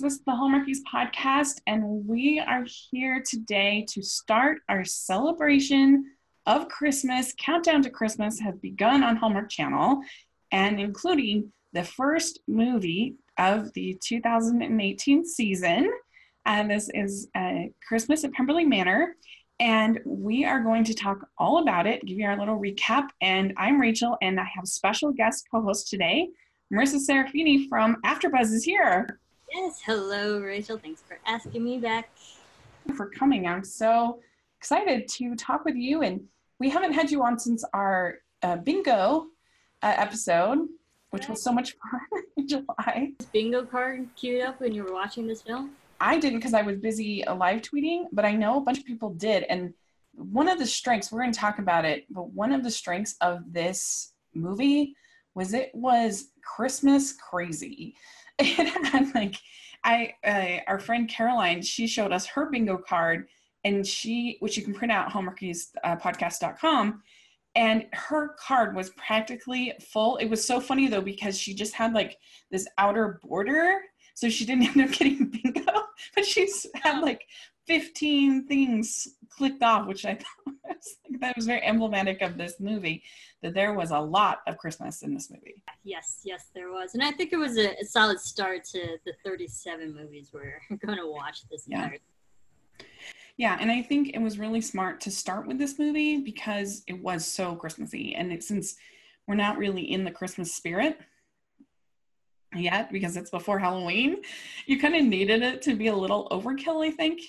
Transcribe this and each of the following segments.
This is the Hallmarkies podcast, and we are here today to start our celebration of Christmas. Countdown to Christmas has begun on Hallmark Channel, and including the first movie of the 2018 season. And this is uh, Christmas at Pemberley Manor. And we are going to talk all about it, give you our little recap. And I'm Rachel, and I have a special guest co host today. Marisa Serafini from AfterBuzz is here. Yes, hello, Rachel. Thanks for asking me back. For coming. I'm so excited to talk with you. And we haven't had you on since our uh, bingo uh, episode, which was so much fun in July. Bingo card queued up when you were watching this film? I didn't because I was busy uh, live tweeting, but I know a bunch of people did. And one of the strengths, we're going to talk about it, but one of the strengths of this movie was it was Christmas crazy. Had like I uh, our friend Caroline, she showed us her bingo card and she which you can print out hallmarkies uh, and her card was practically full. It was so funny though because she just had like this outer border so she didn't end up getting bingo, but she's had like 15 things clicked off, which I thought was, like, that was very emblematic of this movie. That there was a lot of Christmas in this movie. Yes, yes, there was, and I think it was a, a solid start to the 37 movies we're going to watch this yeah. entire. Yeah, and I think it was really smart to start with this movie because it was so Christmassy, and it, since we're not really in the Christmas spirit, yet because it's before Halloween. You kind of needed it to be a little overkill, I think,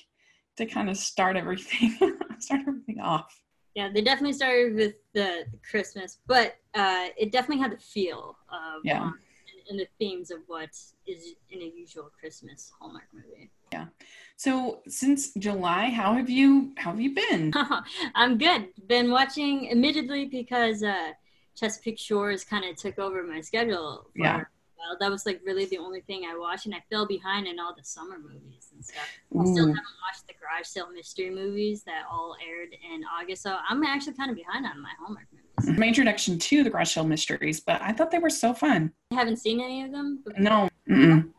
to kind of start everything start everything off. Yeah, they definitely started with the, Christmas, but uh, it definitely had the feel of yeah. Um, and, and the themes of what is in a usual Christmas Hallmark movie. Yeah. So since July, how have you how have you been? I'm good. Been watching, admittedly, because uh, Chesapeake Shores kind of took over my schedule. For, yeah while. That was like really the only thing I watched, and I fell behind in all the summer movies and stuff. I still haven't watched the garage sale mystery movies that all aired in August, so I'm actually kind of behind on my homework movies. My introduction to the garage sale mysteries, but I thought they were so fun. I haven't seen any of them. No. Mm-mm.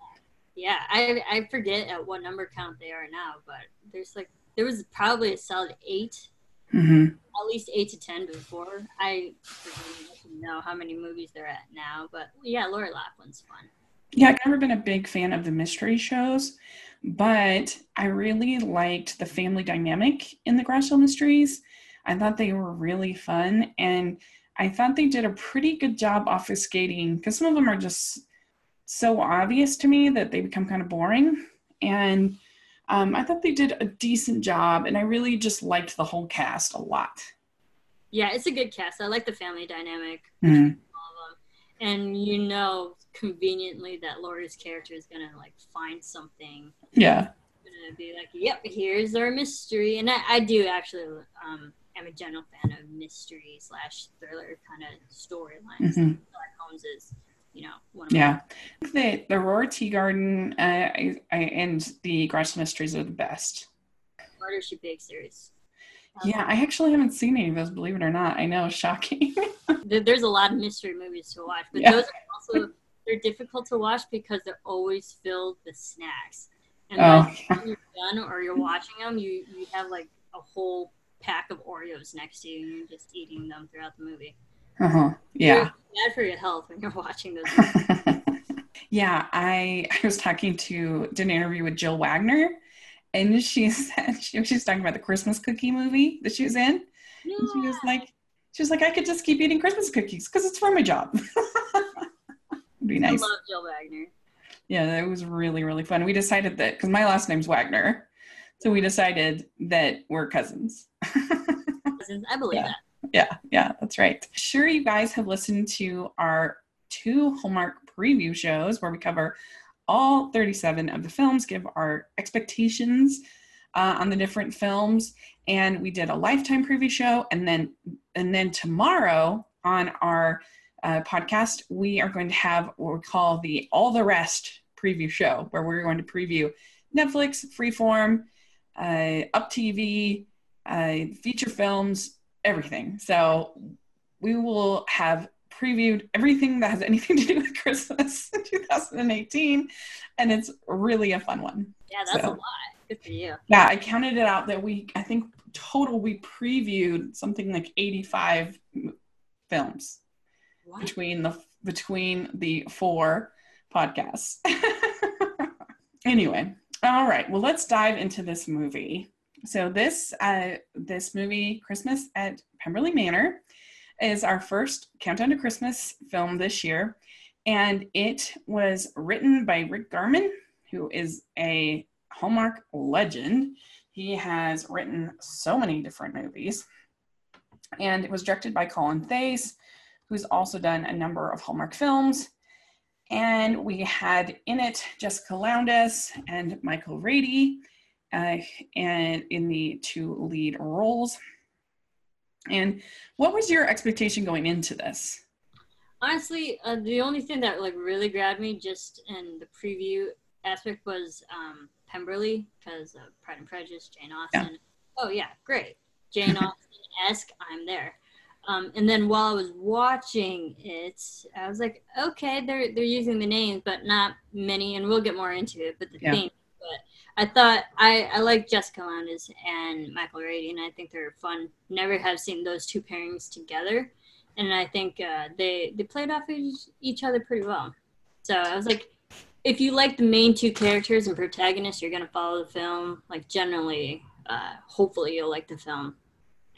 Yeah, I I forget at what number count they are now, but there's like there was probably a solid 8 mm-hmm. at least eight to ten before. I know how many movies they're at now, but yeah, Lori Loughlin's fun. Yeah, I've never been a big fan of the mystery shows, but I really liked the family dynamic in the Garage Mysteries. I thought they were really fun, and I thought they did a pretty good job obfuscating because some of them are just so obvious to me that they become kind of boring. And um, I thought they did a decent job, and I really just liked the whole cast a lot. Yeah, it's a good cast. I like the family dynamic. Mm-hmm. And you know conveniently that Laura's character is gonna like find something. Yeah. Gonna be like, yep, here's our mystery. And I, I do actually um I'm a general fan of mystery slash thriller kind of storylines. Mm-hmm. Holmes is, you know, one of yeah. I The the Aurora Teagarden uh, I, I, and the Garage Mysteries are the best. Murder She Bakes series. Yeah, I actually haven't seen any of those, believe it or not. I know, shocking. There's a lot of mystery movies to watch, but yeah. those are also they're difficult to watch because they're always filled with snacks. And oh. when you're done or you're watching them, you you have like a whole pack of Oreos next to you, and you're just eating them throughout the movie. Uh huh. Yeah. It's bad for your health when you're watching those. yeah, I I was talking to did an interview with Jill Wagner and she said she, she was talking about the Christmas cookie movie that she was in. Yeah. She was like, she was like, I could just keep eating Christmas cookies because it's for my job. It'd be nice. I love Jill Wagner. Yeah, it was really really fun. We decided that because my last name's Wagner, so we decided that we're cousins. cousins, I believe yeah. that. Yeah, yeah, that's right. Sure, you guys have listened to our two Hallmark preview shows where we cover all 37 of the films, give our expectations uh, on the different films, and we did a lifetime preview show, and then and then tomorrow on our uh, podcast we are going to have what we call the all the rest preview show, where we're going to preview Netflix, Freeform, uh, Up TV, uh, feature films, everything. So we will have previewed everything that has anything to do with Christmas in 2018, and it's really a fun one. Yeah, that's so, a lot. Good for you. Yeah, I counted it out that we, I think total we previewed something like 85 films what? between the between the four podcasts. anyway, all right. Well, let's dive into this movie. So this uh, this movie, Christmas at Pemberley Manor, is our first Countdown to Christmas film this year, and it was written by Rick Garman, who is a Hallmark legend. He has written so many different movies, and it was directed by Colin Theys, who's also done a number of Hallmark films. And we had in it Jessica Lowndes and Michael Rady, uh, and in the two lead roles. And what was your expectation going into this? Honestly, uh, the only thing that like really grabbed me just in the preview aspect was um, Pemberley because of Pride and Prejudice, Jane Austen. Yeah. Oh yeah, great, Jane Austen esque. I'm there. Um, and then while I was watching it, I was like, okay, they're they're using the names, but not many, and we'll get more into it. But the yeah. thing, but I thought I I like Jessica Lowndes and Michael Rady, and I think they're fun. Never have seen those two pairings together, and I think uh, they they played off each, each other pretty well. So I was like, if you like the main two characters and protagonists, you're gonna follow the film. Like generally, uh, hopefully you'll like the film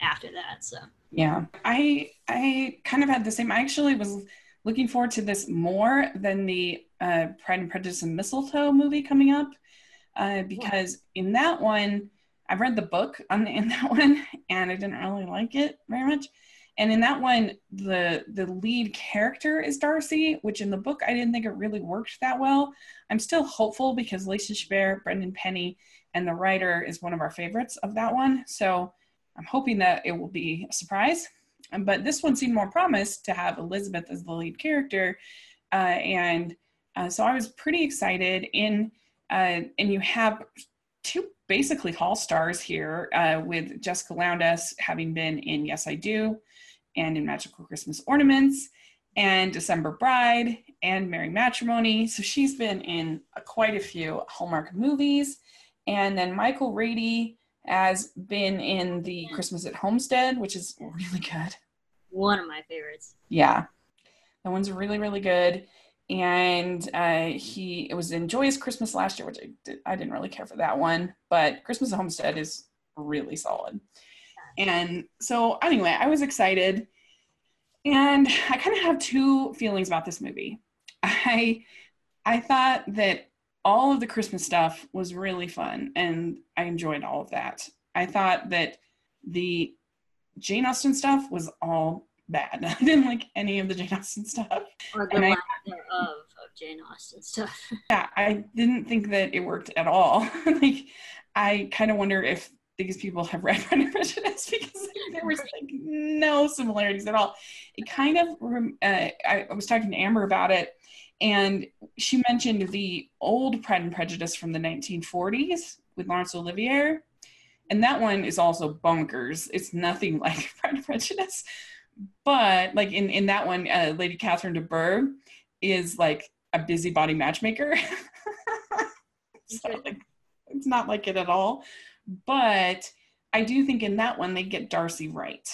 after that. So yeah, I I kind of had the same. I actually was looking forward to this more than the uh, Pride and Prejudice and Mistletoe movie coming up, uh, because yeah. in that one, I've read the book on the, in that one, and I didn't really like it very much. And in that one, the the lead character is Darcy, which in the book I didn't think it really worked that well. I'm still hopeful because Lacey Chabert, Brendan Penny, and the writer is one of our favorites of that one. So I'm hoping that it will be a surprise. Um, but this one seemed more promised to have Elizabeth as the lead character, uh, and uh, so I was pretty excited. In uh, and you have two basically hall stars here uh, with Jessica Lowndes having been in Yes I Do, and in Magical Christmas Ornaments, and December Bride, and Merry Matrimony. So she's been in quite a few Hallmark movies, and then Michael Rady has been in the Christmas at Homestead, which is really good. One of my favorites. Yeah, that one's really really good. And uh, he it was in Joyous Christmas last year, which I, did, I didn't really care for that one, but Christmas at Homestead is really solid. And so anyway, I was excited, and I kind of have two feelings about this movie. I I thought that all of the Christmas stuff was really fun and I enjoyed all of that. I thought that the Jane Austen stuff was all bad. I didn't like any of the Jane Austen stuff. Or the lack thereof of Jane Austen stuff. yeah, I didn't think that it worked at all. like, I kind of wonder if these people have read Pride and Prejudice because there was like no similarities at all. It kind of, uh, I was talking to Amber about it and she mentioned the old Pride and Prejudice from the 1940s with Laurence Olivier. And that one is also bonkers. It's nothing like Pride and Prejudice. But like in, in that one, uh, Lady Catherine de Bourgh is like a busybody matchmaker. so like, it's not like it at all. But I do think in that one they get Darcy right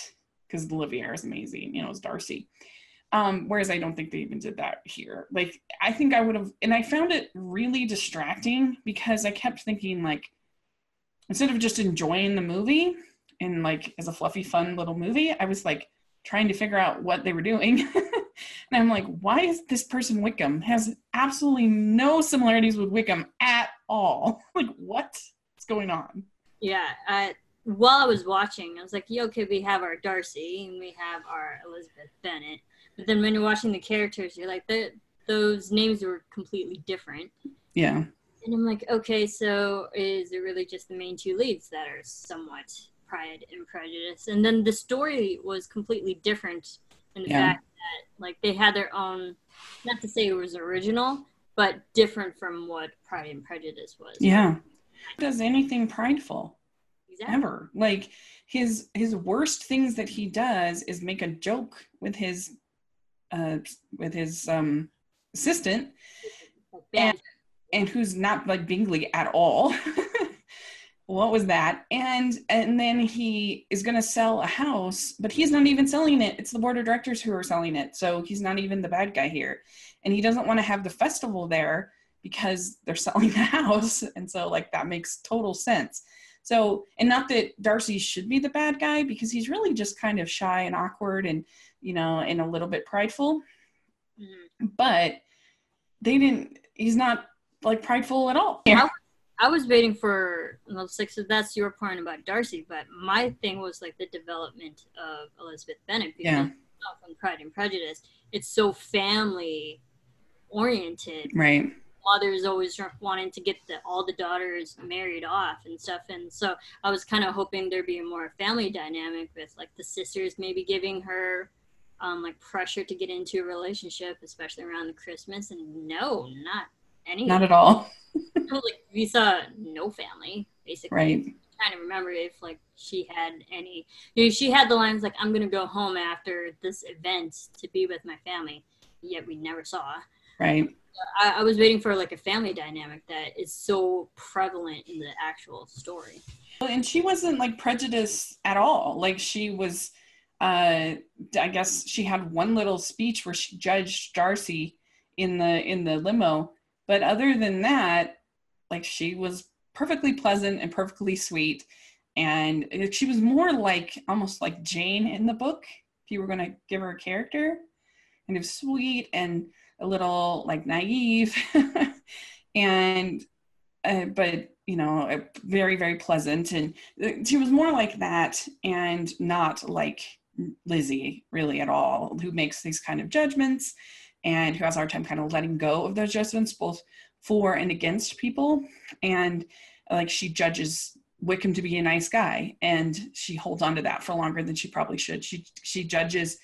because Olivier is amazing. You know, it's Darcy. Um, whereas I don't think they even did that here. Like, I think I would have, and I found it really distracting because I kept thinking, like, instead of just enjoying the movie and like as a fluffy, fun little movie, I was like trying to figure out what they were doing. and I'm like, why is this person Wickham? Has absolutely no similarities with Wickham at all. like, what's going on? Yeah. I, while I was watching, I was like, yeah, okay, we have our Darcy and we have our Elizabeth Bennet but then when you're watching the characters, you're like, those names were completely different. Yeah. And I'm like, okay, so is it really just the main two leads that are somewhat Pride and Prejudice? And then the story was completely different in the yeah. fact that, like, they had their own, not to say it was original, but different from what Pride and Prejudice was. Yeah. Does anything prideful. Exactly. Ever. Like, his his worst things that he does is make a joke with his uh, with his um, assistant, and, and who's not like Bingley at all. what was that? And and then he is going to sell a house, but he's not even selling it. It's the board of directors who are selling it, so he's not even the bad guy here. And he doesn't want to have the festival there because they're selling the house, and so like that makes total sense. So, and not that Darcy should be the bad guy because he's really just kind of shy and awkward and, you know, and a little bit prideful. Mm-hmm. But they didn't, he's not like prideful at all. Yeah. I was waiting for well, six. So that's your point about Darcy, but my thing was like the development of Elizabeth Bennet because yeah. from Pride and Prejudice, it's so family oriented, right? Mother's always wanting to get the, all the daughters married off and stuff, and so I was kind of hoping there'd be a more family dynamic with like the sisters maybe giving her um, like pressure to get into a relationship, especially around the Christmas, and no, not any. Not at all. like we saw no family basically. Right. I'm trying to remember if like she had any. You know, she had the lines like "I'm gonna go home after this event to be with my family," yet we never saw. Right. I, I was waiting for like a family dynamic that is so prevalent in the actual story. And she wasn't like prejudiced at all. Like she was. Uh, I guess she had one little speech where she judged Darcy in the in the limo but other than that, like she was perfectly pleasant and perfectly sweet. And she was more like almost like Jane in the book, if you were going to give her a character. Kind of sweet and a little like naive. and, uh, but, you know, very, very pleasant. And uh, she was more like that and not like Lizzie really at all, who makes these kind of judgments and who has a hard time kind of letting go of those judgments, both for and against people. And like she judges Wickham to be a nice guy, and she holds on to that for longer than she probably should. She she judges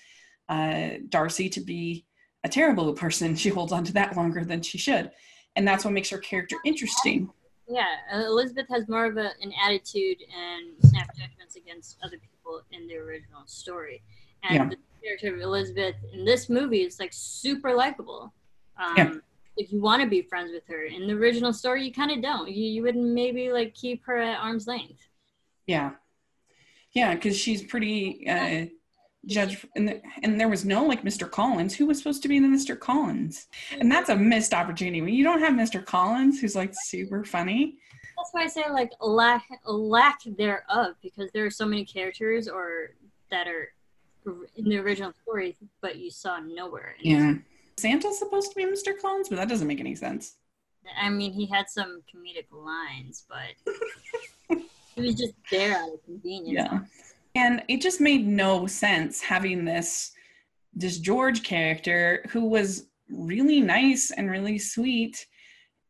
uh, Darcy to be a terrible person. She holds on to that longer than she should, and that's what makes her character interesting. Yeah, Elizabeth has more of a, an attitude and snap judgments against other people in the original story, and yeah. the character of Elizabeth in this movie is like super likable. Um, yeah. If you want to be friends with her, in the original story, you kind of don't. You you would maybe like keep her at arm's length. Yeah, yeah, because she's pretty uh, judge, and the, and there was no like Mr. Collins. Who was supposed to be the Mr. Collins? And that's a missed opportunity when you don't have Mr. Collins, who's like super funny. That's why I say like lack lack thereof, because there are so many characters or that are in the original story, but you saw nowhere. Yeah. Santa's supposed to be Mr. Collins, but that doesn't make any sense. I mean, he had some comedic lines, but he was just there out of convenience. Yeah. And it just made no sense having this this George character who was really nice and really sweet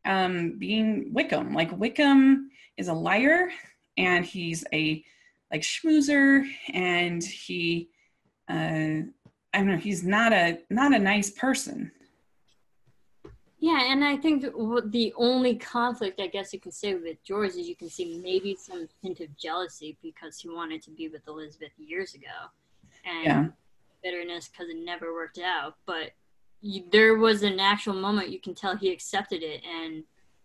um being Wickham. Like Wickham is a liar and he's a like schmoozer and he uh, I don't know. He's not a not a nice person. Yeah, and I think the only conflict I guess you can say with George is you can see maybe some hint of jealousy because he wanted to be with Elizabeth years ago, and yeah. bitterness because it never worked out. But you, there was an actual moment you can tell he accepted it and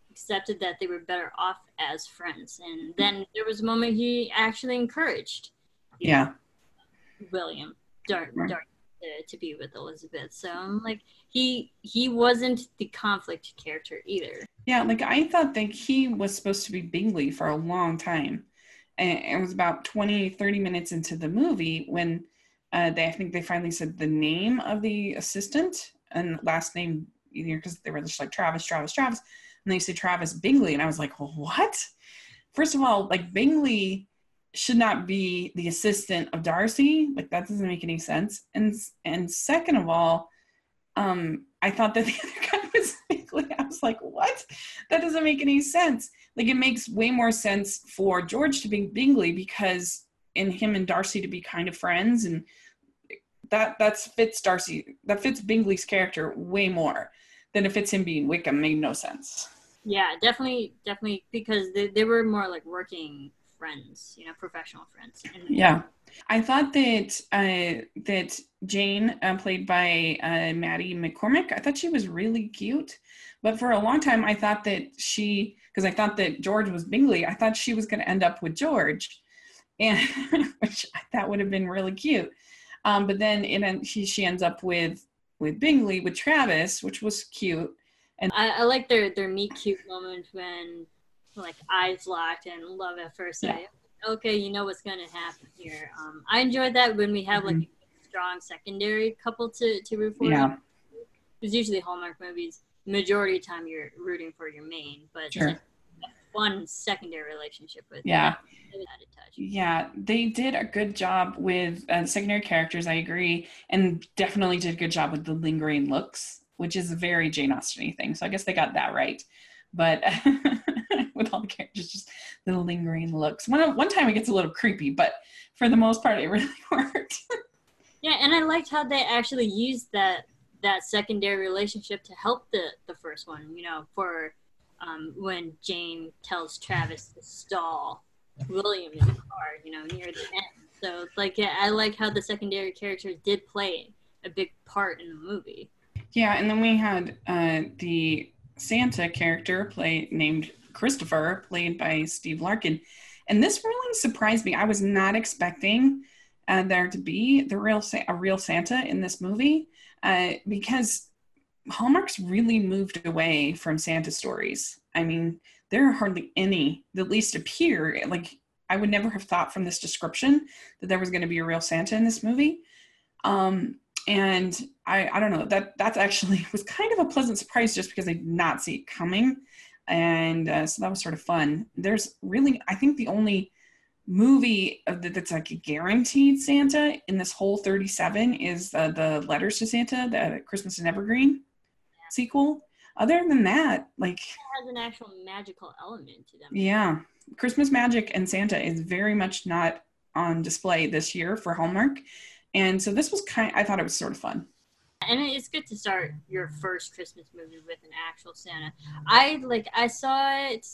accepted that they were better off as friends. And then there was a moment he actually encouraged. Yeah. William dark, right. dark to, to be with Elizabeth. So I'm like, he he wasn't the conflict character either. Yeah, like I thought that he was supposed to be Bingley for a long time. And it was about 20, 30 minutes into the movie when uh, they, I think they finally said the name of the assistant and last name, either because they were just like Travis, Travis, Travis. And they say Travis Bingley. And I was like, what? First of all, like Bingley should not be the assistant of Darcy. Like that doesn't make any sense. And and second of all, um, I thought that the other guy was Bingley. I was like, what? That doesn't make any sense. Like it makes way more sense for George to be Bingley because in him and Darcy to be kind of friends and that that's fits Darcy that fits Bingley's character way more than if it's him being Wickham made no sense. Yeah, definitely, definitely because they, they were more like working friends, you know, professional friends. Yeah, I thought that uh, that Jane, uh, played by uh, Maddie McCormick, I thought she was really cute. But for a long time, I thought that she, because I thought that George was Bingley, I thought she was going to end up with George, and which I thought would have been really cute. Um, but then in she she ends up with with Bingley with Travis, which was cute. I, I like their their meet cute moment when like eyes locked and love at first sight. Okay, you know what's gonna happen here. Um, I enjoyed that when we have like Mhm. a strong secondary couple to to root for. Yeah, Because usually Hallmark movies, majority of time you're rooting for your main, but Sure. like, one secondary relationship with yeah. Yeah, they did a good job with uh, secondary characters. I agree, and definitely did a good job with the lingering looks, which is a very Jane Austen thing. So I guess they got that right. But with all the characters, just the lingering looks. One one time it gets a little creepy, but for the most part, it really worked. Yeah, and I liked how they actually used that that secondary relationship to help the the first one. You know, for um, when Jane tells Travis to stall William in the car. You know, near the end. So like, yeah, I like how the secondary characters did play a big part in the movie. Yeah, and then we had uh, the Santa character play named Christopher, played by Steve Larkin, and this really surprised me. I was not expecting uh, there to be the real Sa- a real Santa in this movie uh, because Hallmark's really moved away from Santa stories. I mean, there are hardly any that at least appear like I would never have thought from this description that there was going to be a real Santa in this movie. Um, and I, I don't know that that's actually was kind of a pleasant surprise just because I did not see it coming, and uh, so that was sort of fun. There's really I think the only movie that's like a guaranteed Santa in this whole 37 is uh, the Letters to Santa, the Christmas in Evergreen sequel. Other than that, like It has an actual magical element to them. yeah, Christmas magic and Santa is very much not on display this year for Hallmark, and so this was kind. I thought it was sort of fun. and it's good to start your first Christmas movie with an actual Santa. I like I saw it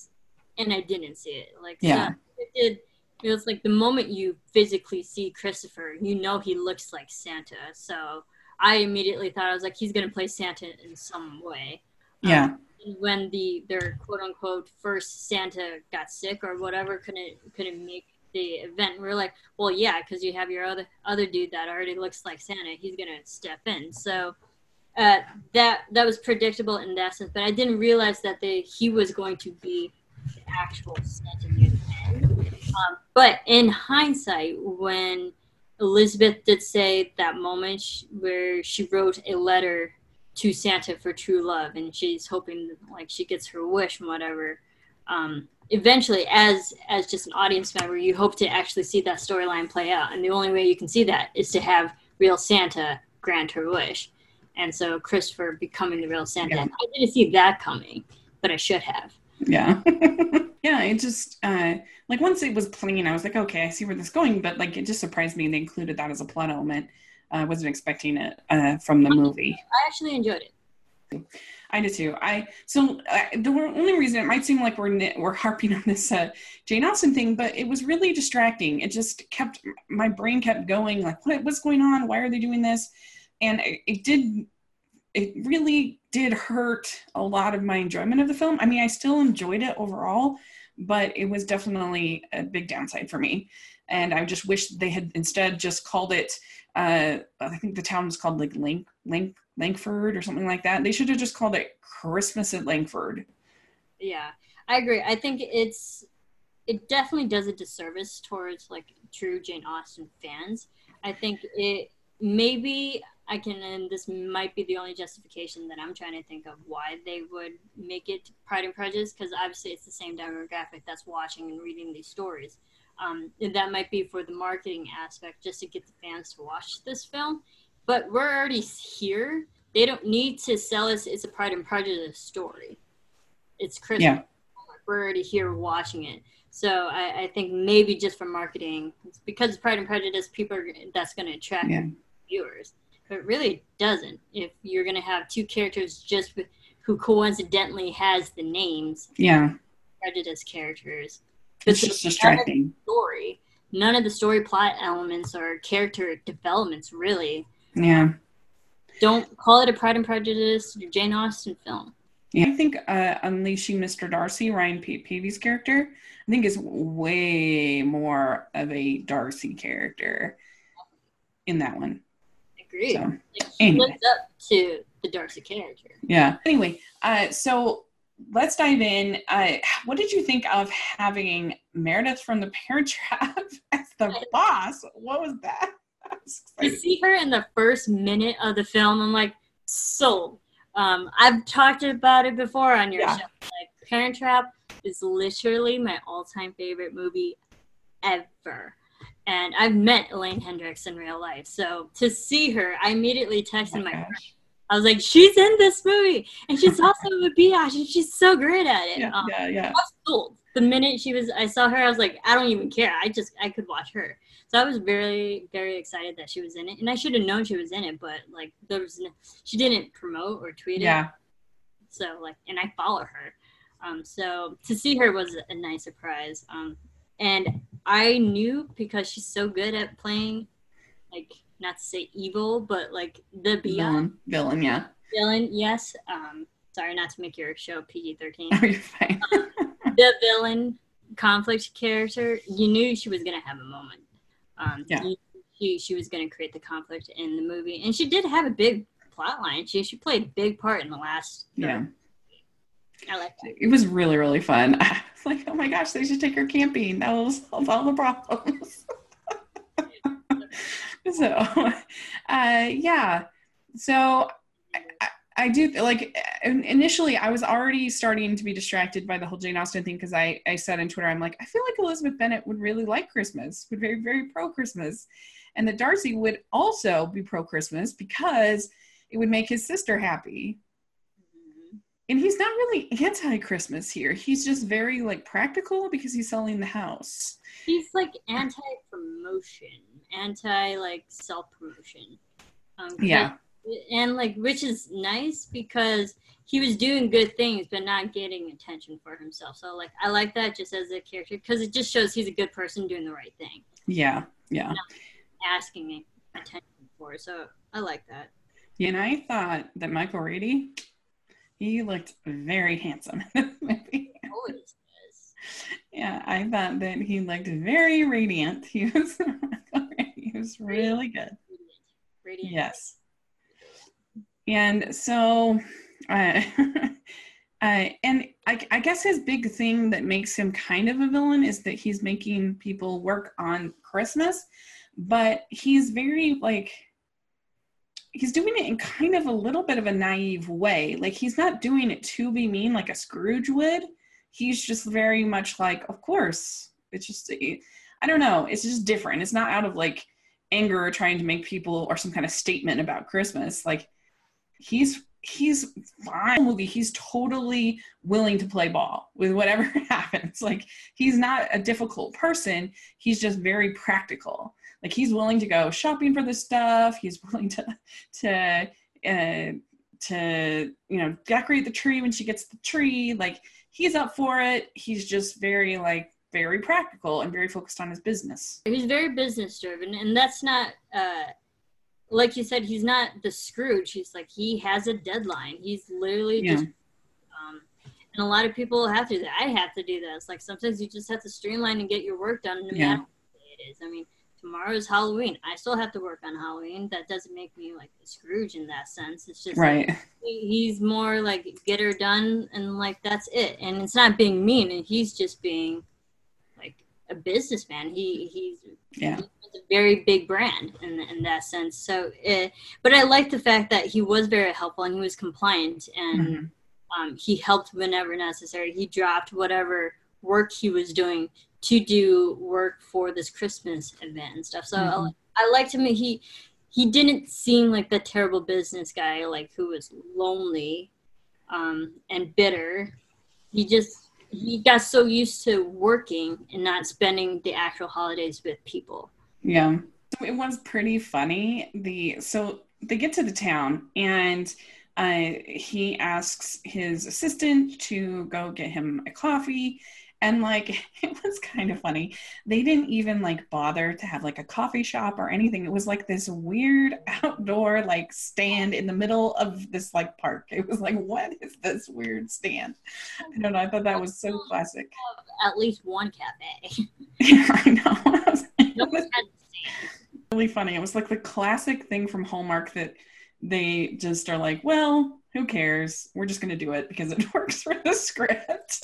and I didn't see it. Like Yeah. it did it was like the moment you physically see Christopher, you know he looks like Santa. So I immediately thought I was like he's gonna play Santa in some way. Um, yeah. When the their quote unquote first Santa got sick or whatever, couldn't couldn't make the event. We are like, well, yeah, because you have your other other dude that already looks like Santa. He's gonna step in. So uh, that that was predictable in that sense. But I didn't realize that they, he was going to be the actual Santa the. Um, but in hindsight, when Elizabeth did say that moment where she wrote a letter to Santa for true love, and she's hoping like she gets her wish and whatever. Um, eventually, as as just an audience member, you hope to actually see that storyline play out, and the only way you can see that is to have real Santa grant her wish, and so Christopher becoming the real Santa. Yeah. I didn't see that coming, but I should have. Yeah. yeah, it just uh like once it was playing, I was like, okay, I see where this is going, but like it just surprised me they included that as a plot element. I wasn't expecting it uh, from the movie. I actually enjoyed it. I did too. I so uh, the only reason it might seem like we're we're harping on this uh, Jane Austen thing, but it was really distracting. It just kept my brain kept going like, what what's going on? Why are they doing this? And it, it did. It really did hurt a lot of my enjoyment of the film. I mean, I still enjoyed it overall, but it was definitely a big downside for me. And I just wish they had instead just called it. Uh, I think the town was called like Link, Link, Lankford or something like that. They should have just called it Christmas at Langford. Yeah, I agree. I think it's it definitely does a disservice towards like true Jane Austen fans. I think it maybe I can, and this might be the only justification that I'm trying to think of why they would make it Pride and Prejudice, because obviously it's the same demographic that's watching and reading these stories. Um, and that might be for the marketing aspect, just to get the fans to watch this film. But we're already here. They don't need to sell us. It's a Pride and Prejudice story. It's Christmas. Yeah. We're already here watching it. So I, I think maybe just for marketing, it's because Pride and Prejudice, people are, that's going to attract Yeah. viewers. But it really doesn't. If you're going to have two characters just with, who coincidentally has the names Yeah. prejudice characters, It's just distracting. Story. None of the story plot elements or character developments really. Yeah. Don't call it a Pride and Prejudice Jane Austen film. Yeah, I think uh, Unleashing Mr. Darcy, Ryan P- Paevey's character, I think is way more of a Darcy character in that one. Agreed. So, Like, he anyway. lives up to the Darcy character. Yeah. Anyway, uh, so let's dive in. Uh, what did you think of having Meredith from The Parent Trap as the boss? What was that? I To see her in the first minute of the film, I'm like, sold. Um, I've talked about it before on your Yeah. show. Like, Parent Trap is literally my all-time favorite movie ever. And I've met Elaine Hendrix in real life, so to see her, I immediately texted Oh my my friend. I was like, "She's in this movie, and she's also a biatch, and she's so great at it." Yeah, Um, yeah, yeah. I was sold. The minute she was, I saw her, I was like, I don't even care. I just, I could watch her. So I was very, very excited that she was in it, and I should have known she was in it, but like, there was, no, she didn't promote or tweet it. Yeah. So like, and I follow her. Um, so to see her was a nice surprise. Um, and I knew because she's so good at playing, like, not to say evil, but like the beyond Villain. Villain, yeah. villain. Yes. Um, sorry, not to make your show PG thirteen. Fine? the villain conflict character, you knew she was gonna have a moment. Um, Yeah. she she was gonna create the conflict in the movie, and she did have a big plot line. She she played a big part in the last. yeah. I like that. It was really, really fun. I was like, oh my gosh, they should take her camping. That will solve all the problems. so, uh, yeah. So, I, do like initially, I was already starting to be distracted by the whole Jane Austen thing because I, I said on Twitter, I'm like, I feel like Elizabeth Bennet would really like Christmas, would very, very pro Christmas. And that Darcy would also be pro Christmas because it would make his sister happy Mhm. and he's not really anti-christmas here he's just very like practical because he's selling the house He's like anti promotion, anti like self promotion. Um, yeah and like which is nice because he was doing good things but not getting attention for himself. So like i like that just as a character because it just shows he's a good person doing the right thing. Yeah yeah. Asking attention for so i like that. And i thought that michael Rady, he looked very handsome in this movie. Oh, Always does. Yeah i thought that he looked very radiant. He was he was really good. Radiant. Yes. And so, uh, uh, and I, I guess his big thing that makes him kind of a villain is that he's making people work on Christmas, but he's very like, he's doing it in kind of a little bit of a naive way. Like, he's not doing it to be mean like a Scrooge would. He's just very much like, of course. It's just, I don't know. It's just different. It's not out of like, anger or trying to make people or some kind of statement about Christmas. Like he's he's fine movie. He's totally willing to play ball with whatever happens. Like he's not a difficult person. He's just very practical. Like he's willing to go shopping for this stuff. He's willing to to uh, to you know decorate the tree when she gets the tree. Like he's up for it. He's just very like very practical and very focused on his business. he's very business driven and that's not uh like you said he's not the scrooge he's like he has a deadline he's literally Yeah. just um and a lot of people have to i have to do this. like sometimes you just have to streamline and get your work done no Yeah. matter what it is i mean tomorrow is halloween i still have to work on halloween that doesn't make me like a scrooge in that sense it's just Right. he- he's more like get her done and like that's it and it's not being mean and he's just being like a businessman he he's Yeah. he a very big brand in, in that sense so uh, but i like the fact that he was very helpful and he was compliant and Mhm. um, he helped whenever necessary he dropped whatever work he was doing to do work for this christmas event and stuff so Mhm. I, I liked him he he didn't seem like the terrible business guy like who was lonely um, and bitter he just he got so used to working and not spending the actual holidays with people Yeah. So it was pretty funny. The so they get to the town and uh, he asks his assistant to go get him a coffee, And like it was kind of funny. They didn't even like bother to have like a coffee shop or anything. It was like this weird outdoor like stand in the middle of this like park. It was like, what is this weird stand? I don't know. I thought that was so classic. At least one cafe. yeah, I know. it was really funny. It was like the classic thing from Hallmark that they just are like, well, who cares? We're just going to do it because it works for the script.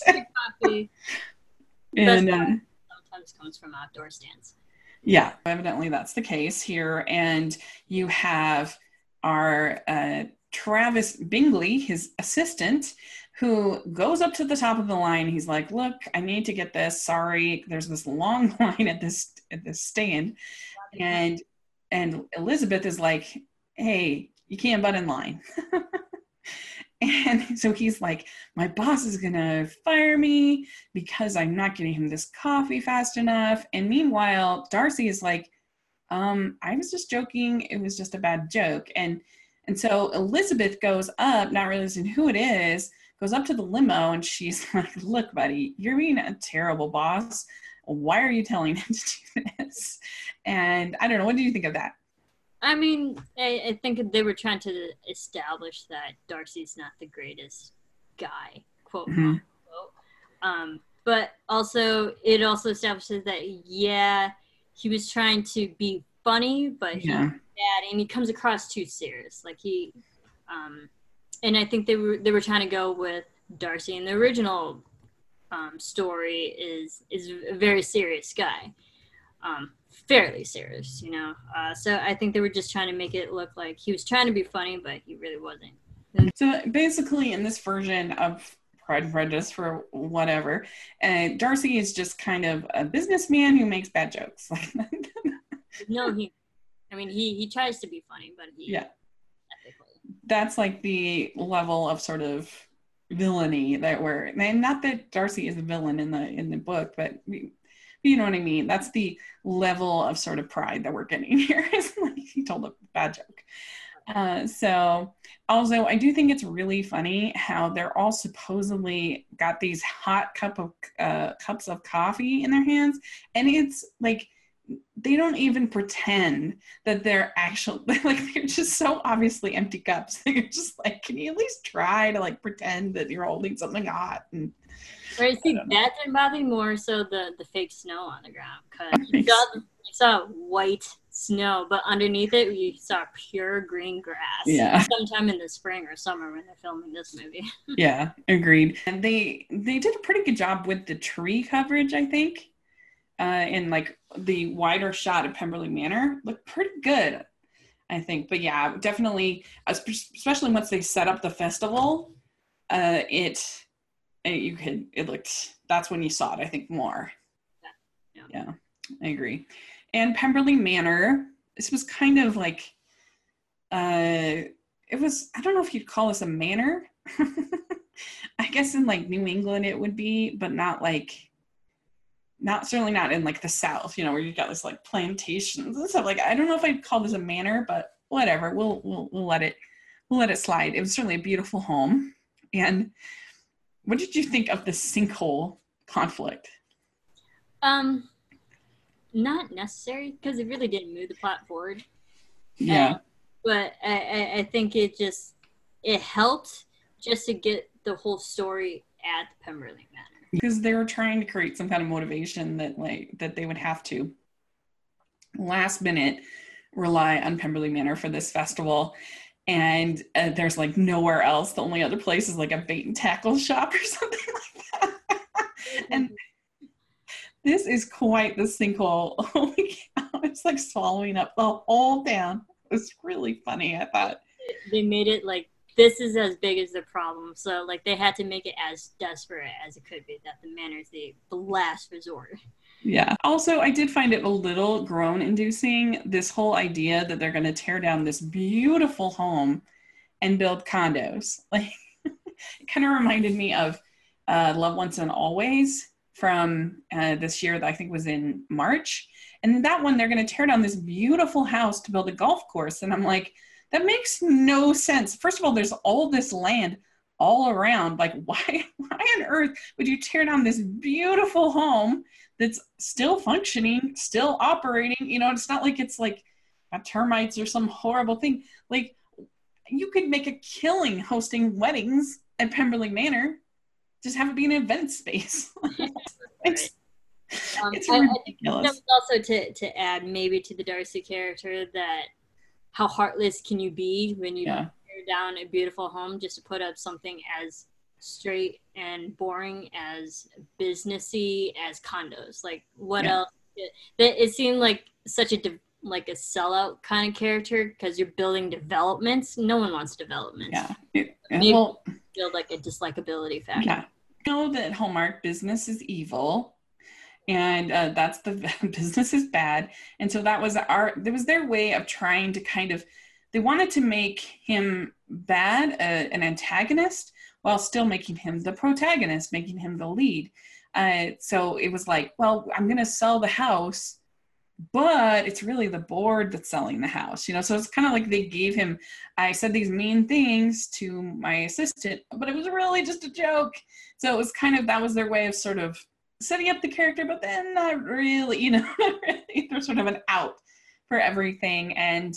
Coffee. and uh, sometimes comes from outdoor stands. yeah, evidently that's the case here. And you have our uh, Travis Bingley, his assistant, who goes up to the top of the line. He's like, "Look, I need to get this. Sorry, there's this long line at this at this stand." And and Elizabeth is like, "Hey, you can't butt in line." And so he's like, My boss is going to fire me because I'm not getting him this coffee fast enough. And meanwhile, Darcy is like, um, I was just joking. It was just a bad joke. And and so Elizabeth goes up, not realizing who it is, goes up to the limo and she's like, Look, buddy, you're being a terrible boss. Why are you telling him to do this? And I don't know. What do you think of that? I mean, I, I think they were trying to establish that Darcy's not the greatest guy, quote Mhm. unquote. Um, but also, it also establishes that yeah, he was trying to be funny, but he Yeah. bad, and he comes across too serious. Like he, um, and I think they were they were trying to go with Darcy in the original um, story is is a very serious guy, um, fairly serious, you know. Uh, so I think they were just trying to make it look like he was trying to be funny, but he really wasn't. So basically, in this version of Pride and Prejudice, for whatever, uh, Darcy is just kind of a businessman who makes bad jokes. No, he, I mean, he he tries to be funny, but he Yeah. ethically. That's like the level of sort of villainy that we're, and not that Darcy is a villain in the in the book, but we, you know what I mean. That's the level of sort of pride that we're getting here. It's like he told a bad joke. Uh, so also i do think it's really funny how they're all supposedly got these hot cup of uh, cups of coffee in their hands and it's like they don't even pretend that they're actual like they're just so obviously empty cups they're just like can you at least try to like pretend that you're holding something hot and Right, see, that didn't bother me more so the the fake snow on the ground because you you saw white snow, but underneath it you saw pure green grass. Yeah. sometime in the spring or summer when they're filming this movie. yeah agreed and they they did a pretty good job with the tree coverage i think uh in like the wider shot of pemberley manor looked pretty good i think. But yeah definitely especially once they set up the festival uh it, it you could it looked that's when you saw it i think more. Yeah. yeah i agree. And pemberley manor this was kind of like uh it was i don't know if you'd call this a manor. I guess in like new england it would be but not like not certainly not in like the south you know where you've got this like plantations and stuff like i don't know if i'd call this a manor but whatever we'll we'll, we'll let it we'll let it slide it was certainly a beautiful home and what did you think of the sinkhole conflict Um, not necessary because it really didn't move the plot forward. yeah But I, I, I think it just it helped just to get the whole story at the Pemberley Manor. Because they were trying to create some kind of motivation that like that they would have to. Last minute rely on Pemberley Manor for this festival and uh, there's like nowhere else. The only other place is like a bait and tackle shop or something like that. And this is quite the sinkhole. Cow, it's like swallowing up the whole town. It's really funny i thought. They made it like this is as big as the problem. So like they had to make it as desperate as it could be that the manor is the, last resort. Yeah. Also, I did find it a little groan inducing this whole idea that they're going to tear down this beautiful home and build condos. Like, it kind of reminded me of uh, Love Once and Always from uh, this year that I think was in March. And that one, they're going to tear down this beautiful house to build a golf course. And I'm like, that makes no sense. First of all, there's all this land. all around. Like, why, why on earth would you tear down this beautiful home that's still functioning, still operating? You know, it's not like it's like termites or some horrible thing. Like, you could make a killing hosting weddings at Pemberley Manor. Just have it be an event space. it's, um, it's I, ridiculous. I also to, to add maybe to the Darcy character that how heartless can you be when you yeah. tear down a beautiful home just to put up something as straight and boring as businessy as condos? Like what yeah. else? It, it seemed like such a de- like a sellout kind of character because you're building developments. No one wants developments. Yeah. It, well, build like a dislikability factor. Yeah. know that Hallmark business is evil and uh, that's the business is bad. And so that was our that was their way of trying to kind of they wanted to make him bad uh, an antagonist while still making him the protagonist making him the lead. Uh, so it was like well i'm going to sell the house but it's really the board that's selling the house you know? So it's kind of like they gave him i said these mean things to my assistant but it was really just a joke. So it was kind of that was their way of sort of setting up the character but then not really you know really. there's sort of an out for everything. And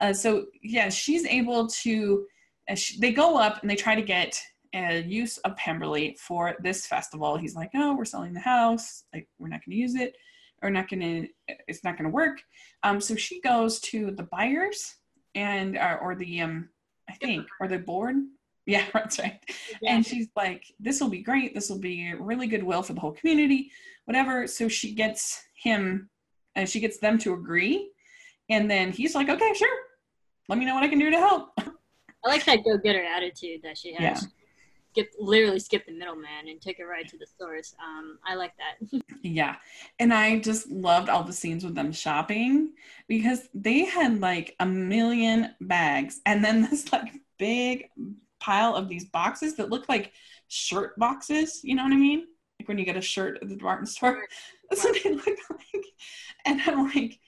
uh, so yeah she's able to uh, she, they go up and they try to get a use of pemberley for this festival. He's like oh we're selling the house. Like we're not going to use it or not going to it's not going to work. Um, so she goes to the buyers and uh, or the um i think or the board yeah that's right. Yeah. and she's like this will be great. This will be really goodwill for the whole community whatever. So she gets him and she gets them to agree. And then he's like okay sure. Let me know what i can do to help. I like that go-getter attitude that she has. Yeah. Skip literally skip the middleman and take it right to the source. Um, I like that. yeah, and I just loved all the scenes with them shopping because they had like a million bags, and then this like big pile of these boxes that look like shirt boxes. You know what I mean? Like when you get a shirt at the department store. That's what they look like. And I'm like,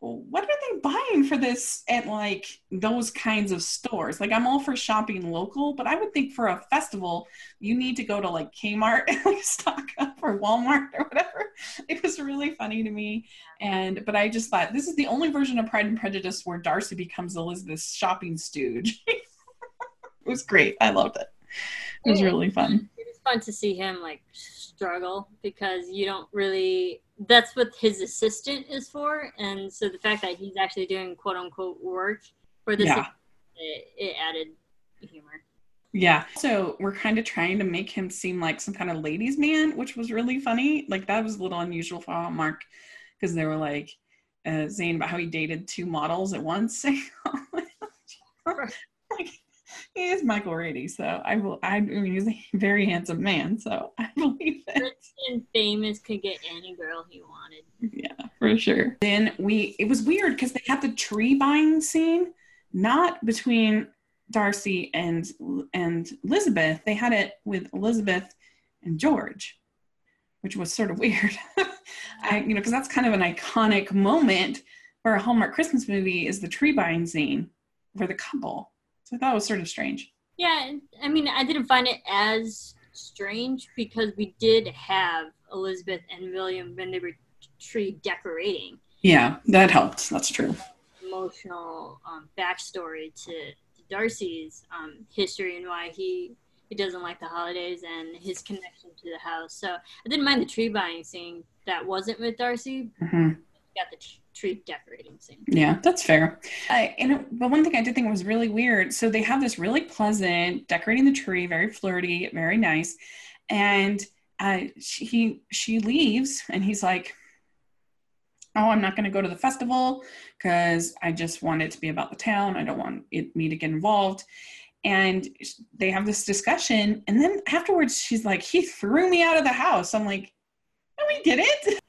what are they buying for this at like those kinds of stores? Like I'm all for shopping local, but I would think for a festival you need to go to like Kmart and like stock up or Walmart or whatever. It was really funny to me. And but I just thought this is the only version of Pride and Prejudice where Darcy becomes Elizabeth's shopping stooge. It was great. I loved it. It was really fun. It was fun to see him like struggle because you don't really that's what his assistant is for and so the fact that he's actually doing quote unquote work for this yeah. it, it added humor yeah so we're kind of trying to make him seem like some kind of ladies man which was really funny like that was a little unusual for mark because they were like uh, saying about how he dated two models at once he is Michael Rady, so I will. I mean, he's a very handsome man, so I believe it. Rich and famous could get any girl he wanted. Yeah, for sure. Then we. It was weird because they had the tree buying scene, not between Darcy and and Elizabeth. They had it with Elizabeth and George, which was sort of weird. I, you know, because that's kind of an iconic moment for a Hallmark Christmas movie is the tree buying scene for the couple. So it was sort of strange. Yeah, I mean, I didn't find it as strange because we did have Elizabeth and William when they were tree decorating. Yeah, that helped. That's true. Emotional um, backstory to, to Darcy's um, history and why he he doesn't like the holidays and his connection to the house. So I didn't mind the tree buying scene that wasn't with Darcy. Mm-hmm. Got the t- tree decorating scene. Yeah, that's fair. And but one thing I did think was really weird. So they have this really pleasant decorating the tree, very flirty, very nice, and uh, she he, she leaves, and he's like, "Oh, I'm not going to go to the festival because I just want it to be about the town. I don't want it, me to get involved." And they have this discussion, and then afterwards, she's like, "He threw me out of the house." I'm like, "No, he didn't."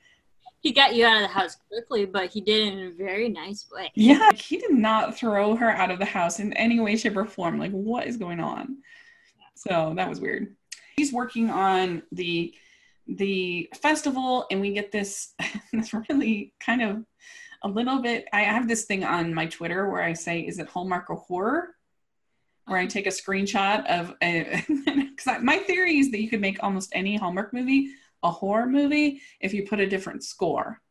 he got you out of the house quickly, but he did it in a very nice way. Yeah, he did not throw her out of the house in any way, shape, or form. Like, what is going on? So that was weird. He's working on the the festival, and we get this this really kind of a little bit. I have this thing on my Twitter where I say, "Is it Hallmark or horror?" where I uh-huh. take a screenshot of a because my theory is that you could make almost any Hallmark movie a horror movie if you put a different score.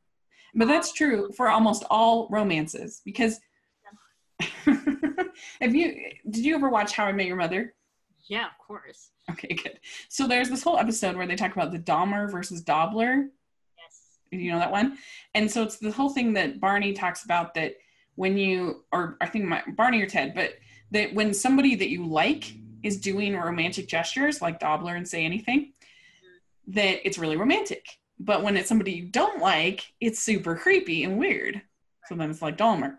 But that's true for almost all romances because have you did you ever watch How I Met Your Mother? Yeah, of course. Okay, good. So there's this whole episode where they talk about the Dahmer versus Dobler. Yes. You know that one? And so it's the whole thing that Barney talks about that when you, or I think my, Barney or Ted, but that when somebody that you like is doing romantic gestures like Dobler and say anything, that it's really romantic. But when it's somebody you don't like, it's super creepy and weird. Sometimes it's like Dahmer.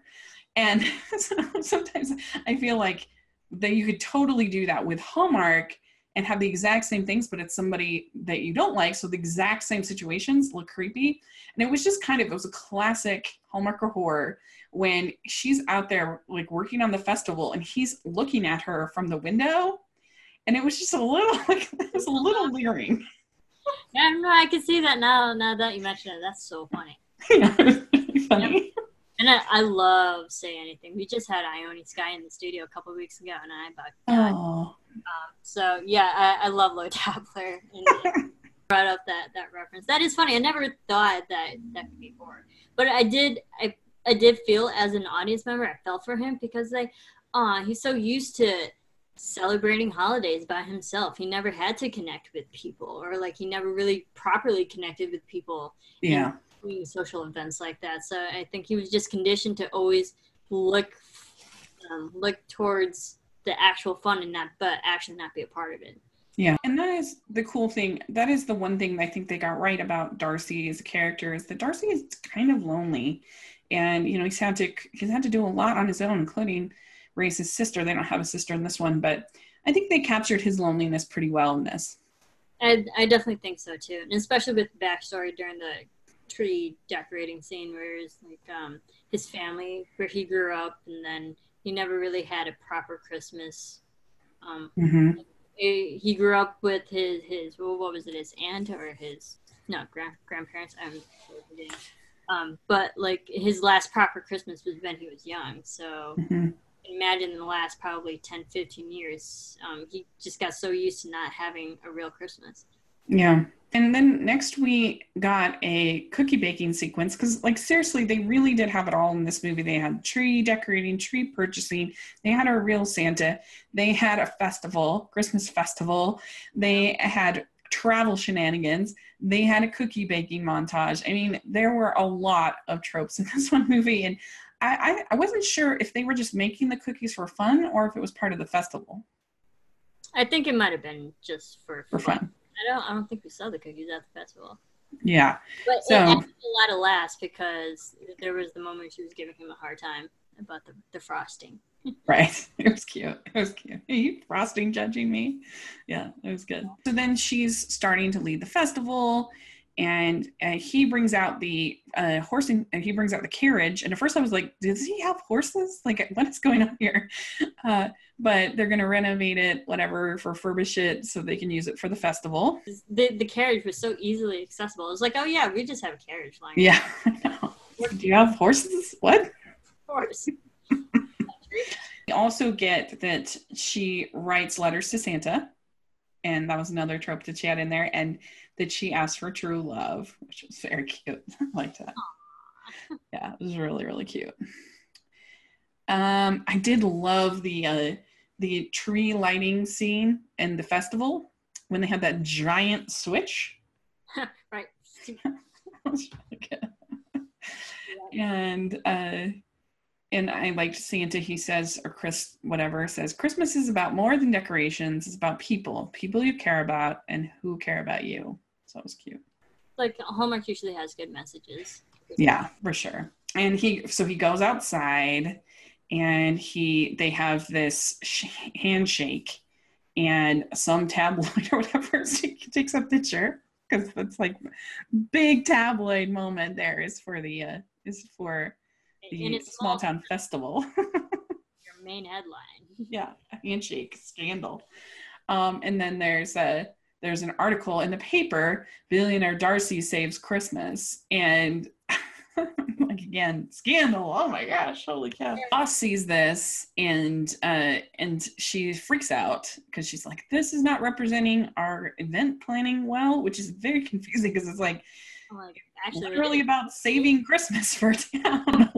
And so sometimes I feel like that you could totally do that with Hallmark and have the exact same things, but it's somebody that you don't like. So the exact same situations look creepy. And it was just kind of, it was a classic Hallmark or horror when she's out there like working on the festival and he's looking at her from the window. And it was just a little, like, it was a little leering. Yeah, I. I can see that now. Now that you mention it, that's so funny. yeah, really funny. And I, I love Say Anything. We just had Ione Skye in the studio a couple weeks ago, and I. Oh, Um, so yeah, I, I love Lloyd Dobler. And brought up that that reference. That is funny. I never thought that that could be horror, but I did. I I did feel as an audience member, I felt for him because like, ah, he's so used to celebrating holidays by himself. He never had to connect with people, or like he never really properly connected with people yeah. doing social events like that. So I think he was just conditioned to always look um, look towards the actual fun and not, but actually not be a part of it. Yeah. And that is the cool thing. That is the one thing I think they got right about Darcy as a character is that Darcy is kind of lonely. And, you know, he's had to he's had to do a lot on his own, including raise his sister. They don't have a sister in this one, but I think they captured his loneliness pretty well in this. I, I definitely think so too, and especially with the backstory during the tree decorating scene, where it's like um, his family, where he grew up, and then he never really had a proper Christmas. Um, hmm he he grew up with his his well, what was it, his aunt or his no grand grandparents? I'm. Um, but like his last proper Christmas was when he was young, so hmm imagine in the last probably 10 15 years um, he just got so used to not having a real christmas Yeah. And then next we got a cookie baking sequence because, like, seriously, they really did have it all in this movie. They had tree decorating, tree purchasing, they had a real Santa, they had a festival, Christmas festival, they had travel shenanigans, they had a cookie baking montage. I mean, there were a lot of tropes in this one movie, and I, I, wasn't sure if they were just making the cookies for fun or if it was part of the festival i think it might have been just for for fun. i don't i don't think we saw the cookies at the festival Yeah. but So- a lot of laughs because there was the moment she was giving him a hard time about the, the frosting Right. It was cute. It was cute. Are you frosting judging me? Yeah, it was good. So then she's starting to lead the festival and uh, he brings out the uh, horse and he brings out the carriage. And at first I was like, does he have horses? Like, what is going on here? Uh, but they're going to renovate it, whatever, refurbish it so they can use it for the festival. the, the carriage was so easily accessible it was like oh yeah we just have a carriage line Yeah. Do you have horses? What? of course We also get that she writes letters to Santa, and that was another trope that she had in there, and that she asked for true love, which was very cute. I like that. Yeah, it was really really cute. Um, I did love the uh, the tree lighting scene in the festival when they had that giant switch. right really and uh and I liked Santa. He says, or Chris, whatever, says, Christmas is about more than decorations. It's about people, people you care about, and who care about you. So it was cute. like hallmark usually has good messages Yeah, for sure. And he, so he goes outside, and he, they have this sh- handshake, and some tabloid or whatever takes a picture because that's like big tabloid moment. There is for the uh, is for the small town festival. your main headline yeah, a handshake scandal. Um, and then there's a there's an article in the paper, billionaire Darcy saves Christmas, and like again. Scandal. Oh my gosh, holy cow. Boss sees this and uh and she freaks out because she's like, this is not representing our event planning well, which is very confusing because it's like Like, actually, literally about saving Christmas for town.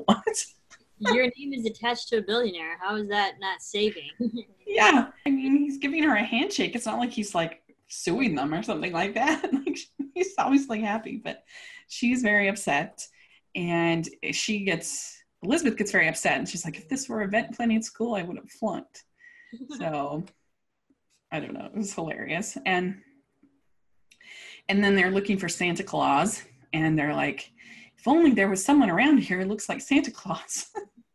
Your name is attached to a billionaire. How is that not saving? Yeah. I mean, he's giving her a handshake. It's not like he's like suing them or something like that. like he's obviously happy, but she's very upset. And she gets Elizabeth gets very upset and she's like, if this were event planning school, I would have flunked. So I don't know. It was hilarious. And and then they're looking for Santa Claus and they're like, if only there was someone around here who looks like Santa Claus.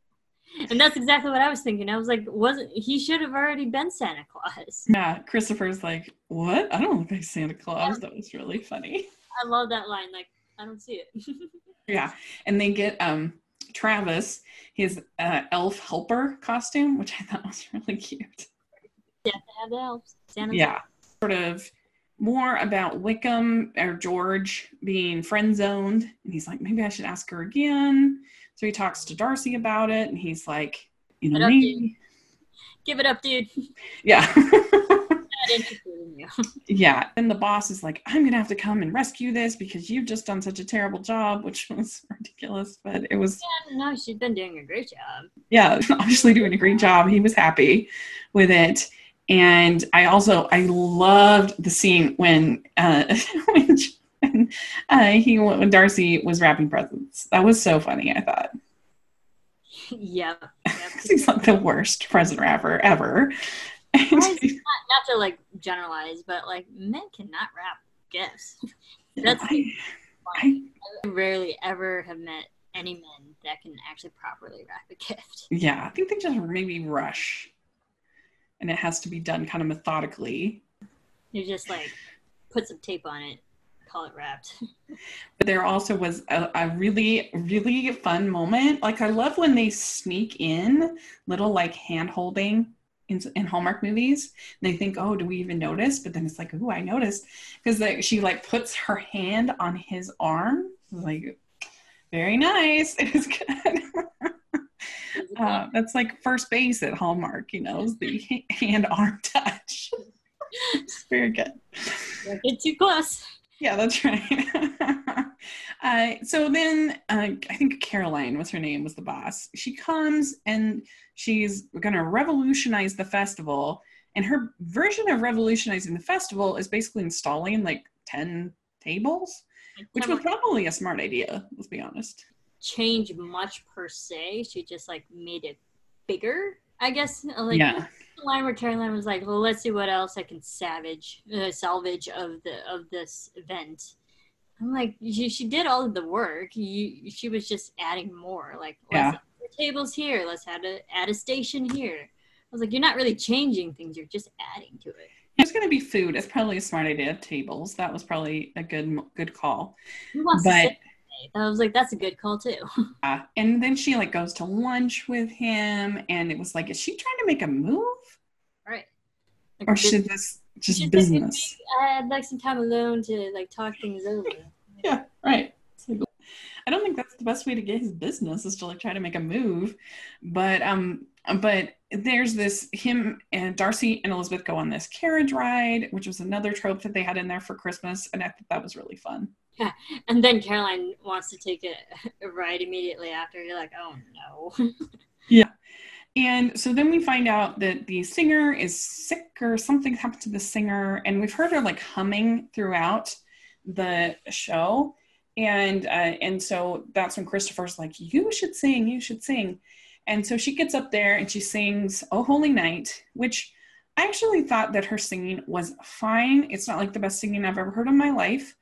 and that's exactly what I was thinking. I was like, wasn't he should have already been Santa Claus? yeah, Christopher's like, what? I don't look like Santa Claus. That was really funny. I love that line. Like, I don't see it. Yeah, and they get um Travis his uh, elf helper costume, which I thought was really cute. yeah, the elves. Santa's Yeah, sort of more about Wickham or George being friend zoned, and he's like, maybe I should ask her again. So he talks to Darcy about it, and he's like, you know, maybe, Give it up, dude. yeah. In you. Yeah, and the boss is like, I'm gonna have to come and rescue this because you've just done such a terrible job, which was ridiculous, but it was Yeah, no, she's been doing a great job. yeah, obviously doing a great job. He was happy with it. And I also I loved the scene when uh when, when uh, he when Darcy was wrapping presents. That was so funny, I thought. yep. yep. he's like the worst present wrapper ever. Not, not to like generalize, but like men cannot wrap gifts. That's I, I I rarely ever have met any men that can actually properly wrap a gift. yeah, I think they just maybe rush. And it has to be done kind of methodically. You just like put some tape on it, call it wrapped. But there also was a, a really, really fun moment. Like I love when they sneak in little like hand holding in, in Hallmark movies. They think, oh, do we even notice? But then it's like, oh, I noticed because like, she like puts her hand on his arm. Like, very nice. It was good. Uh, that's like first base at Hallmark, you know, is the hand arm touch. it's very good. Don't get too close. Yeah, that's right. uh, so then uh, I think Caroline, what's her name, was the boss. She comes and she's going to revolutionize the festival. And her version of revolutionizing the festival is basically installing like 10 tables, which was probably a smart idea, let's be honest. Change much per se. She just like made it bigger, I guess. Like yeah. the line where Caroline was like, "Well, let's see what else I can savage, uh, salvage of the of this event." I'm like, she, she did all of the work. You, she was just adding more. Like, Yeah. let's add the tables here. Let's add a add a station here. I was like, you're not really changing things. You're just adding to it. There's going to be food. It's probably a smart idea. Tables. That was probably a good good call. Who wants to But? I was like, that's a good call too. uh, and then she like goes to lunch with him, and it was like, is she trying to make a move, right. Like, or should this just like, business? I'd like some time alone to like talk things over. Yeah, right. I don't think that's the best way to get his business is to like try to make a move, but um, but there's this him and Darcy and Elizabeth go on this carriage ride, which was another trope that they had in there for Christmas, and I thought that was really fun. And then Caroline wants to take a ride immediately after. You're like, oh no. Yeah. And so then we find out that the singer is sick or something happened to the singer, and we've heard her like humming throughout the show. And uh, and so that's when Christopher's like, "You should sing, you should sing." And so she gets up there and she sings "Oh Holy Night," which I actually thought that her singing was fine. It's not like the best singing I've ever heard in my life,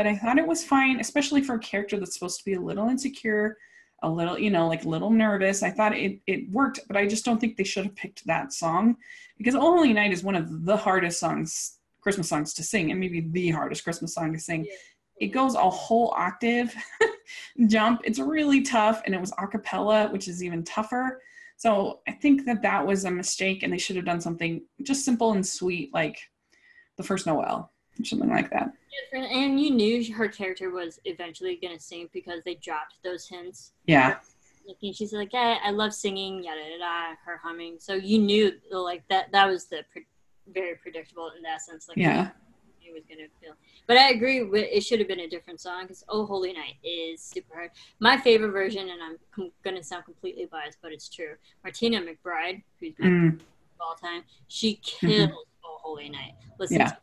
but I thought it was fine, especially for a character that's supposed to be a little insecure a little, you know, like a little nervous. I thought it, it worked, but I just don't think they should have picked that song because "Oh Holy Night" is one of the hardest songs, Christmas songs to sing, and maybe the hardest Christmas song to sing. It goes a whole octave jump. It's really tough, and it was a cappella, which is even tougher. So I think that that was a mistake, and they should have done something just simple and sweet, like the first Noel. Or something like that. And you knew her character was eventually going to sing because they dropped those hints. Yeah. Like, she's like, hey, I love singing, yada yada, her humming. So you knew like that. That was the pre- very predictable in that sense. Like, yeah. It was gonna feel, but I agree. With, it should have been a different song because "Oh Holy Night" is super hard. My favorite version, and I'm com- gonna sound completely biased, but it's true. Martina McBride, who's my Mm. of all time, she killed "Oh Holy Night." Listen Yeah. to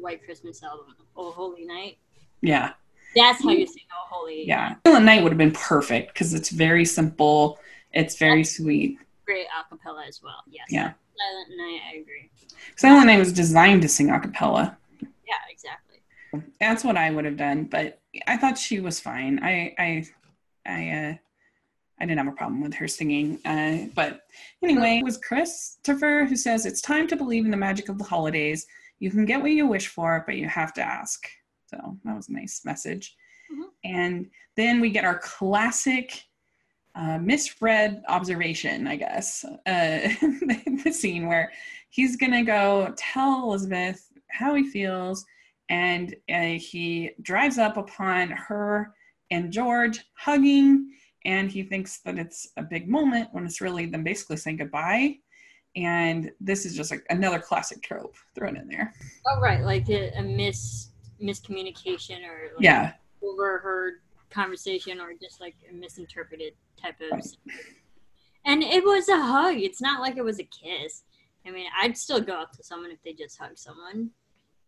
White Christmas album, "Oh Holy Night." Yeah. That's how you sing "Oh Holy." Yeah. Silent Night would have been perfect because it's very simple. It's very sweet. Great acapella as well. Yes. Yeah. Silent Night. I agree. Silent Night was designed to sing a cappella. Yeah. Exactly. That's what I would have done, but I thought she was fine. I I I uh I didn't have a problem with her singing. Uh, but anyway, it was Christopher who says it's time to believe in the magic of the holidays. You can get what you wish for, but you have to ask. So that was a nice message. Mhm. And then we get our classic uh, misread observation, I guess. Uh, the scene where he's gonna go tell Elizabeth how he feels, and uh, he drives up upon her and George hugging, and he thinks that it's a big moment when it's really them basically saying goodbye. And this is just like another classic trope thrown in there. Oh right, like a, a mis miscommunication or like Yeah, overheard conversation or just like a misinterpreted type of Right. and it was a hug. It's not like it was a kiss. I mean i'd still go up to someone if they just hug someone.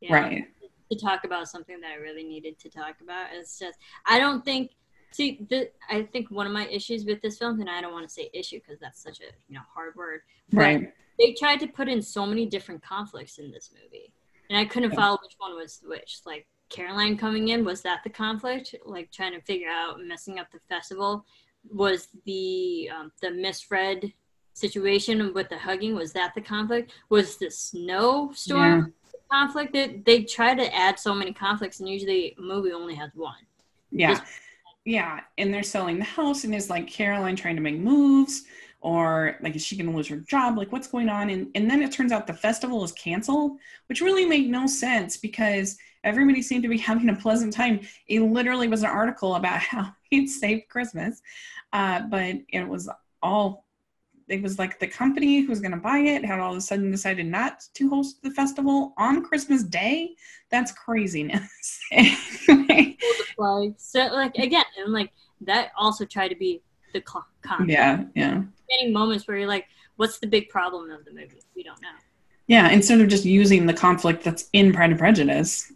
You know, right. to talk about something that i really needed to talk about. It's just i don't think see the, i think one of my issues with this film and i don't want to say issue because that's such a you know hard word Right. they tried to put in so many different conflicts in this movie. And i couldn't Yeah. follow which one was which. Like caroline coming in was that the conflict? Like trying to figure out messing up the festival? Was the um, the misread situation with the hugging was that the conflict? Was the snowstorm the conflict? That they try to add so many conflicts and usually a movie only has one. Yeah. Just- Yeah. And they're selling the house, and is like Caroline trying to make moves, or like is she going to lose her job? Like what's going on? And and then it turns out the festival is canceled, which really made no sense because everybody seemed to be having a pleasant time. It literally was an article about how he'd saved Christmas, uh, but it was all. It was like the company who was going to buy it had all of a sudden decided not to host the festival on Christmas Day. That's craziness. Anyway, like so like again and like that also tried to be the co- conflict yeah, yeah. getting moments where you're like what's the big problem of the movie we don't know Yeah, instead of just using the conflict that's in Pride and Prejudice,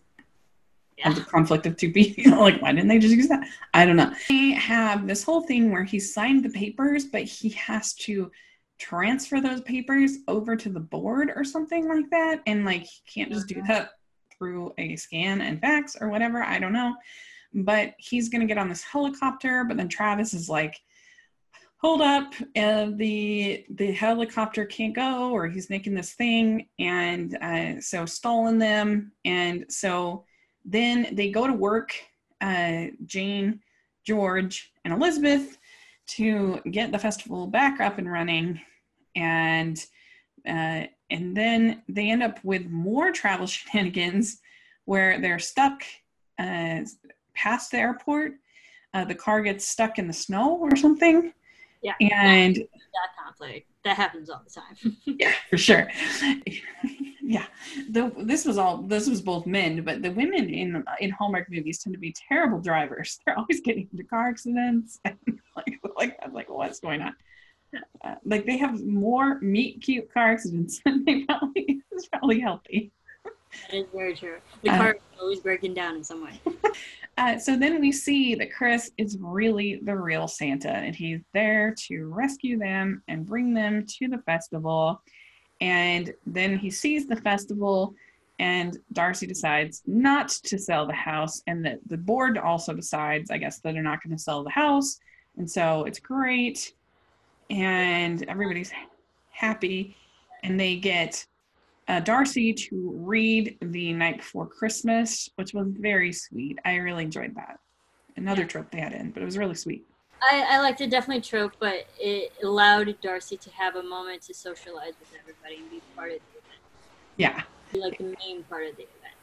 yeah of the conflict of two people, like why didn't they just use that? I don't know. They have this whole thing where he signed the papers, but he has to transfer those papers over to the board or something like that, and like he can't just do that through a scan and fax or whatever. I don't know, but he's gonna get on this helicopter, but then Travis is like. Hold up! Uh, the the helicopter can't go, or he's making this thing, and uh, so stalling them, and so then they go to work, uh, Jane, George, and Elizabeth, to get the festival back up and running, and uh, and then they end up with more travel shenanigans, where they're stuck uh, past the airport. Uh, the car gets stuck in the snow or something, yeah and that conflict that happens all the time yeah, for sure. Yeah, the, this was all. This was both men, but the women in in Hallmark movies tend to be terrible drivers. They're always getting into car accidents, and like like I'm like, what's going on? Uh, like they have more meet cute car accidents than they probably is probably healthy. that is very true the Uh, car is always breaking down in some way Uh, so then we see that Chris is really the real Santa, and he's there to rescue them and bring them to the festival. And then he sees the festival, and Darcy decides not to sell the house, and that the board also decides, I guess, that they're not going to sell the house. And so it's great, and everybody's happy, and they get uh, Darcy to read the night before Christmas, which was very sweet. I really enjoyed that. Another Yeah. trope they had in, but it was really sweet. I, I liked it definitely trope, but it allowed Darcy to have a moment to socialize with everybody and be part of the event. Yeah. Be like the main part of the event.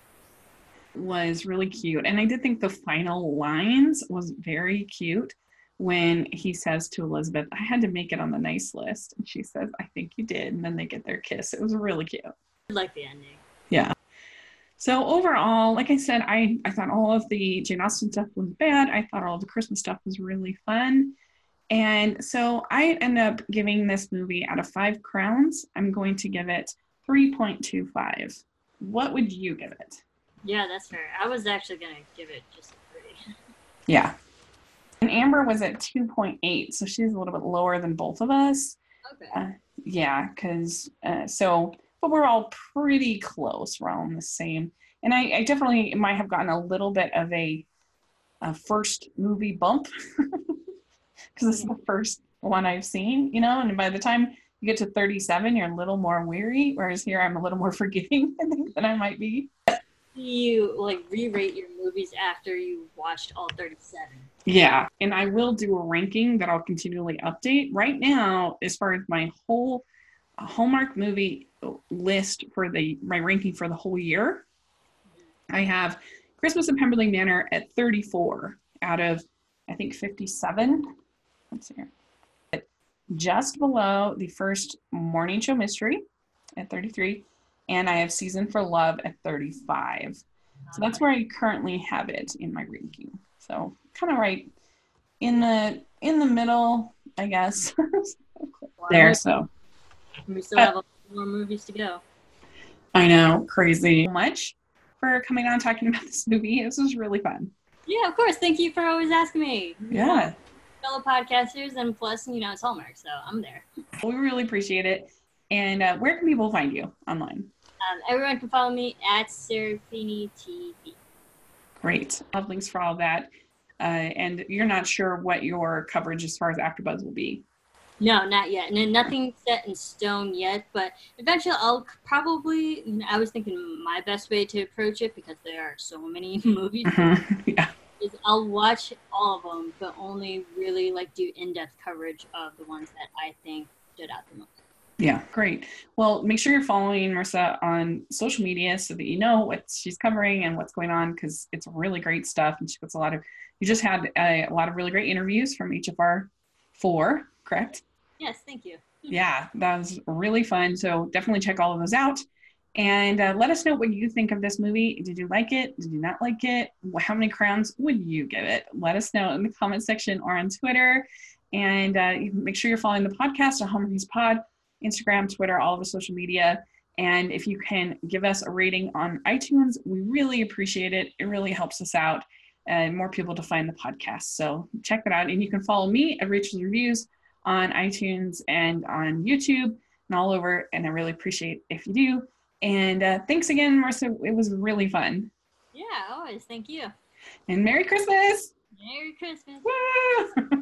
was really cute. And I did think the final lines was very cute when he says to Elizabeth, I had to make it on the nice list. And she says, I think you did. And then they get their kiss. It was really cute. I like the ending. Yeah. So overall, like I said, I, I thought all of the Jane Austen stuff was bad. I thought all of the Christmas stuff was really fun. And so I end up giving this movie out of five crowns. I'm going to give it 3.25. What would you give it? Yeah, that's fair. I was actually gonna give it just a three. Yeah. And Amber was at 2.8, so she's a little bit lower than both of us. Okay. Uh, yeah, because uh, so, but we're all pretty close. We're all in the same. And I, I definitely might have gotten a little bit of a, a first movie bump because this is the first one I've seen, you know, and by the time you get to 37, you're a little more weary, whereas here I'm a little more forgiving, I think, than I might be. you like re-rate your movies after you watched all 37. Yeah, and I will do a ranking that I'll continually update. Right now, as far as my whole Hallmark movie list for the my ranking for the whole year, I have Christmas in Pemberley Manor at 34 out of I think 57. Let's see here. Just below the first morning show mystery at 33, and I have Season for Love at 35. So that's where I currently have it in my ranking. So kind of right in the in the middle, I guess. there. So We still have a lot more movies to go. I know, crazy. Much for coming on talking about this movie. This was really fun. Yeah, of course. Thank you for always asking me. Yeah, Fellow podcasters, and plus, you know, it's Hallmark, so I'm there. we really appreciate it. And uh, where can people find you online? Um, everyone can follow me at Serafini TV. Great. I'll have links for all that. Uh, and you're not sure what your coverage as far as AfterBuzz will be. No, not yet. And nothing set in stone yet, but eventually I'll probably. I was thinking my best way to approach it because there are so many movies. Mm-hmm. yeah. Is I'll watch all of them, but only really like do in-depth coverage of the ones that I think stood out the most. Yeah, great. Well, make sure you're following Marisa on social media so that you know what she's covering and what's going on because it's really great stuff. And she puts a lot of, you just had a, a lot of really great interviews from each of our four, correct? Yes, thank you. Yeah, that was really fun. So definitely check all of those out. And uh, let us know what you think of this movie. Did you like it? Did you not like it? How many crowns would you give it? Let us know in the comment section or on Twitter. And uh, make sure you're following the podcast on Hallmarkies Pod, Instagram, Twitter, all of the social media. And if you can give us a rating on iTunes, we really appreciate it. It really helps us out and more people to find the podcast. So check that out. And you can follow me at Rachel's Reviews on iTunes and on YouTube and all over. And I really appreciate if you do. And uh, thanks again, Marisa. It was really fun. Yeah, always. Thank you. And Merry Christmas. Merry Christmas. Woo!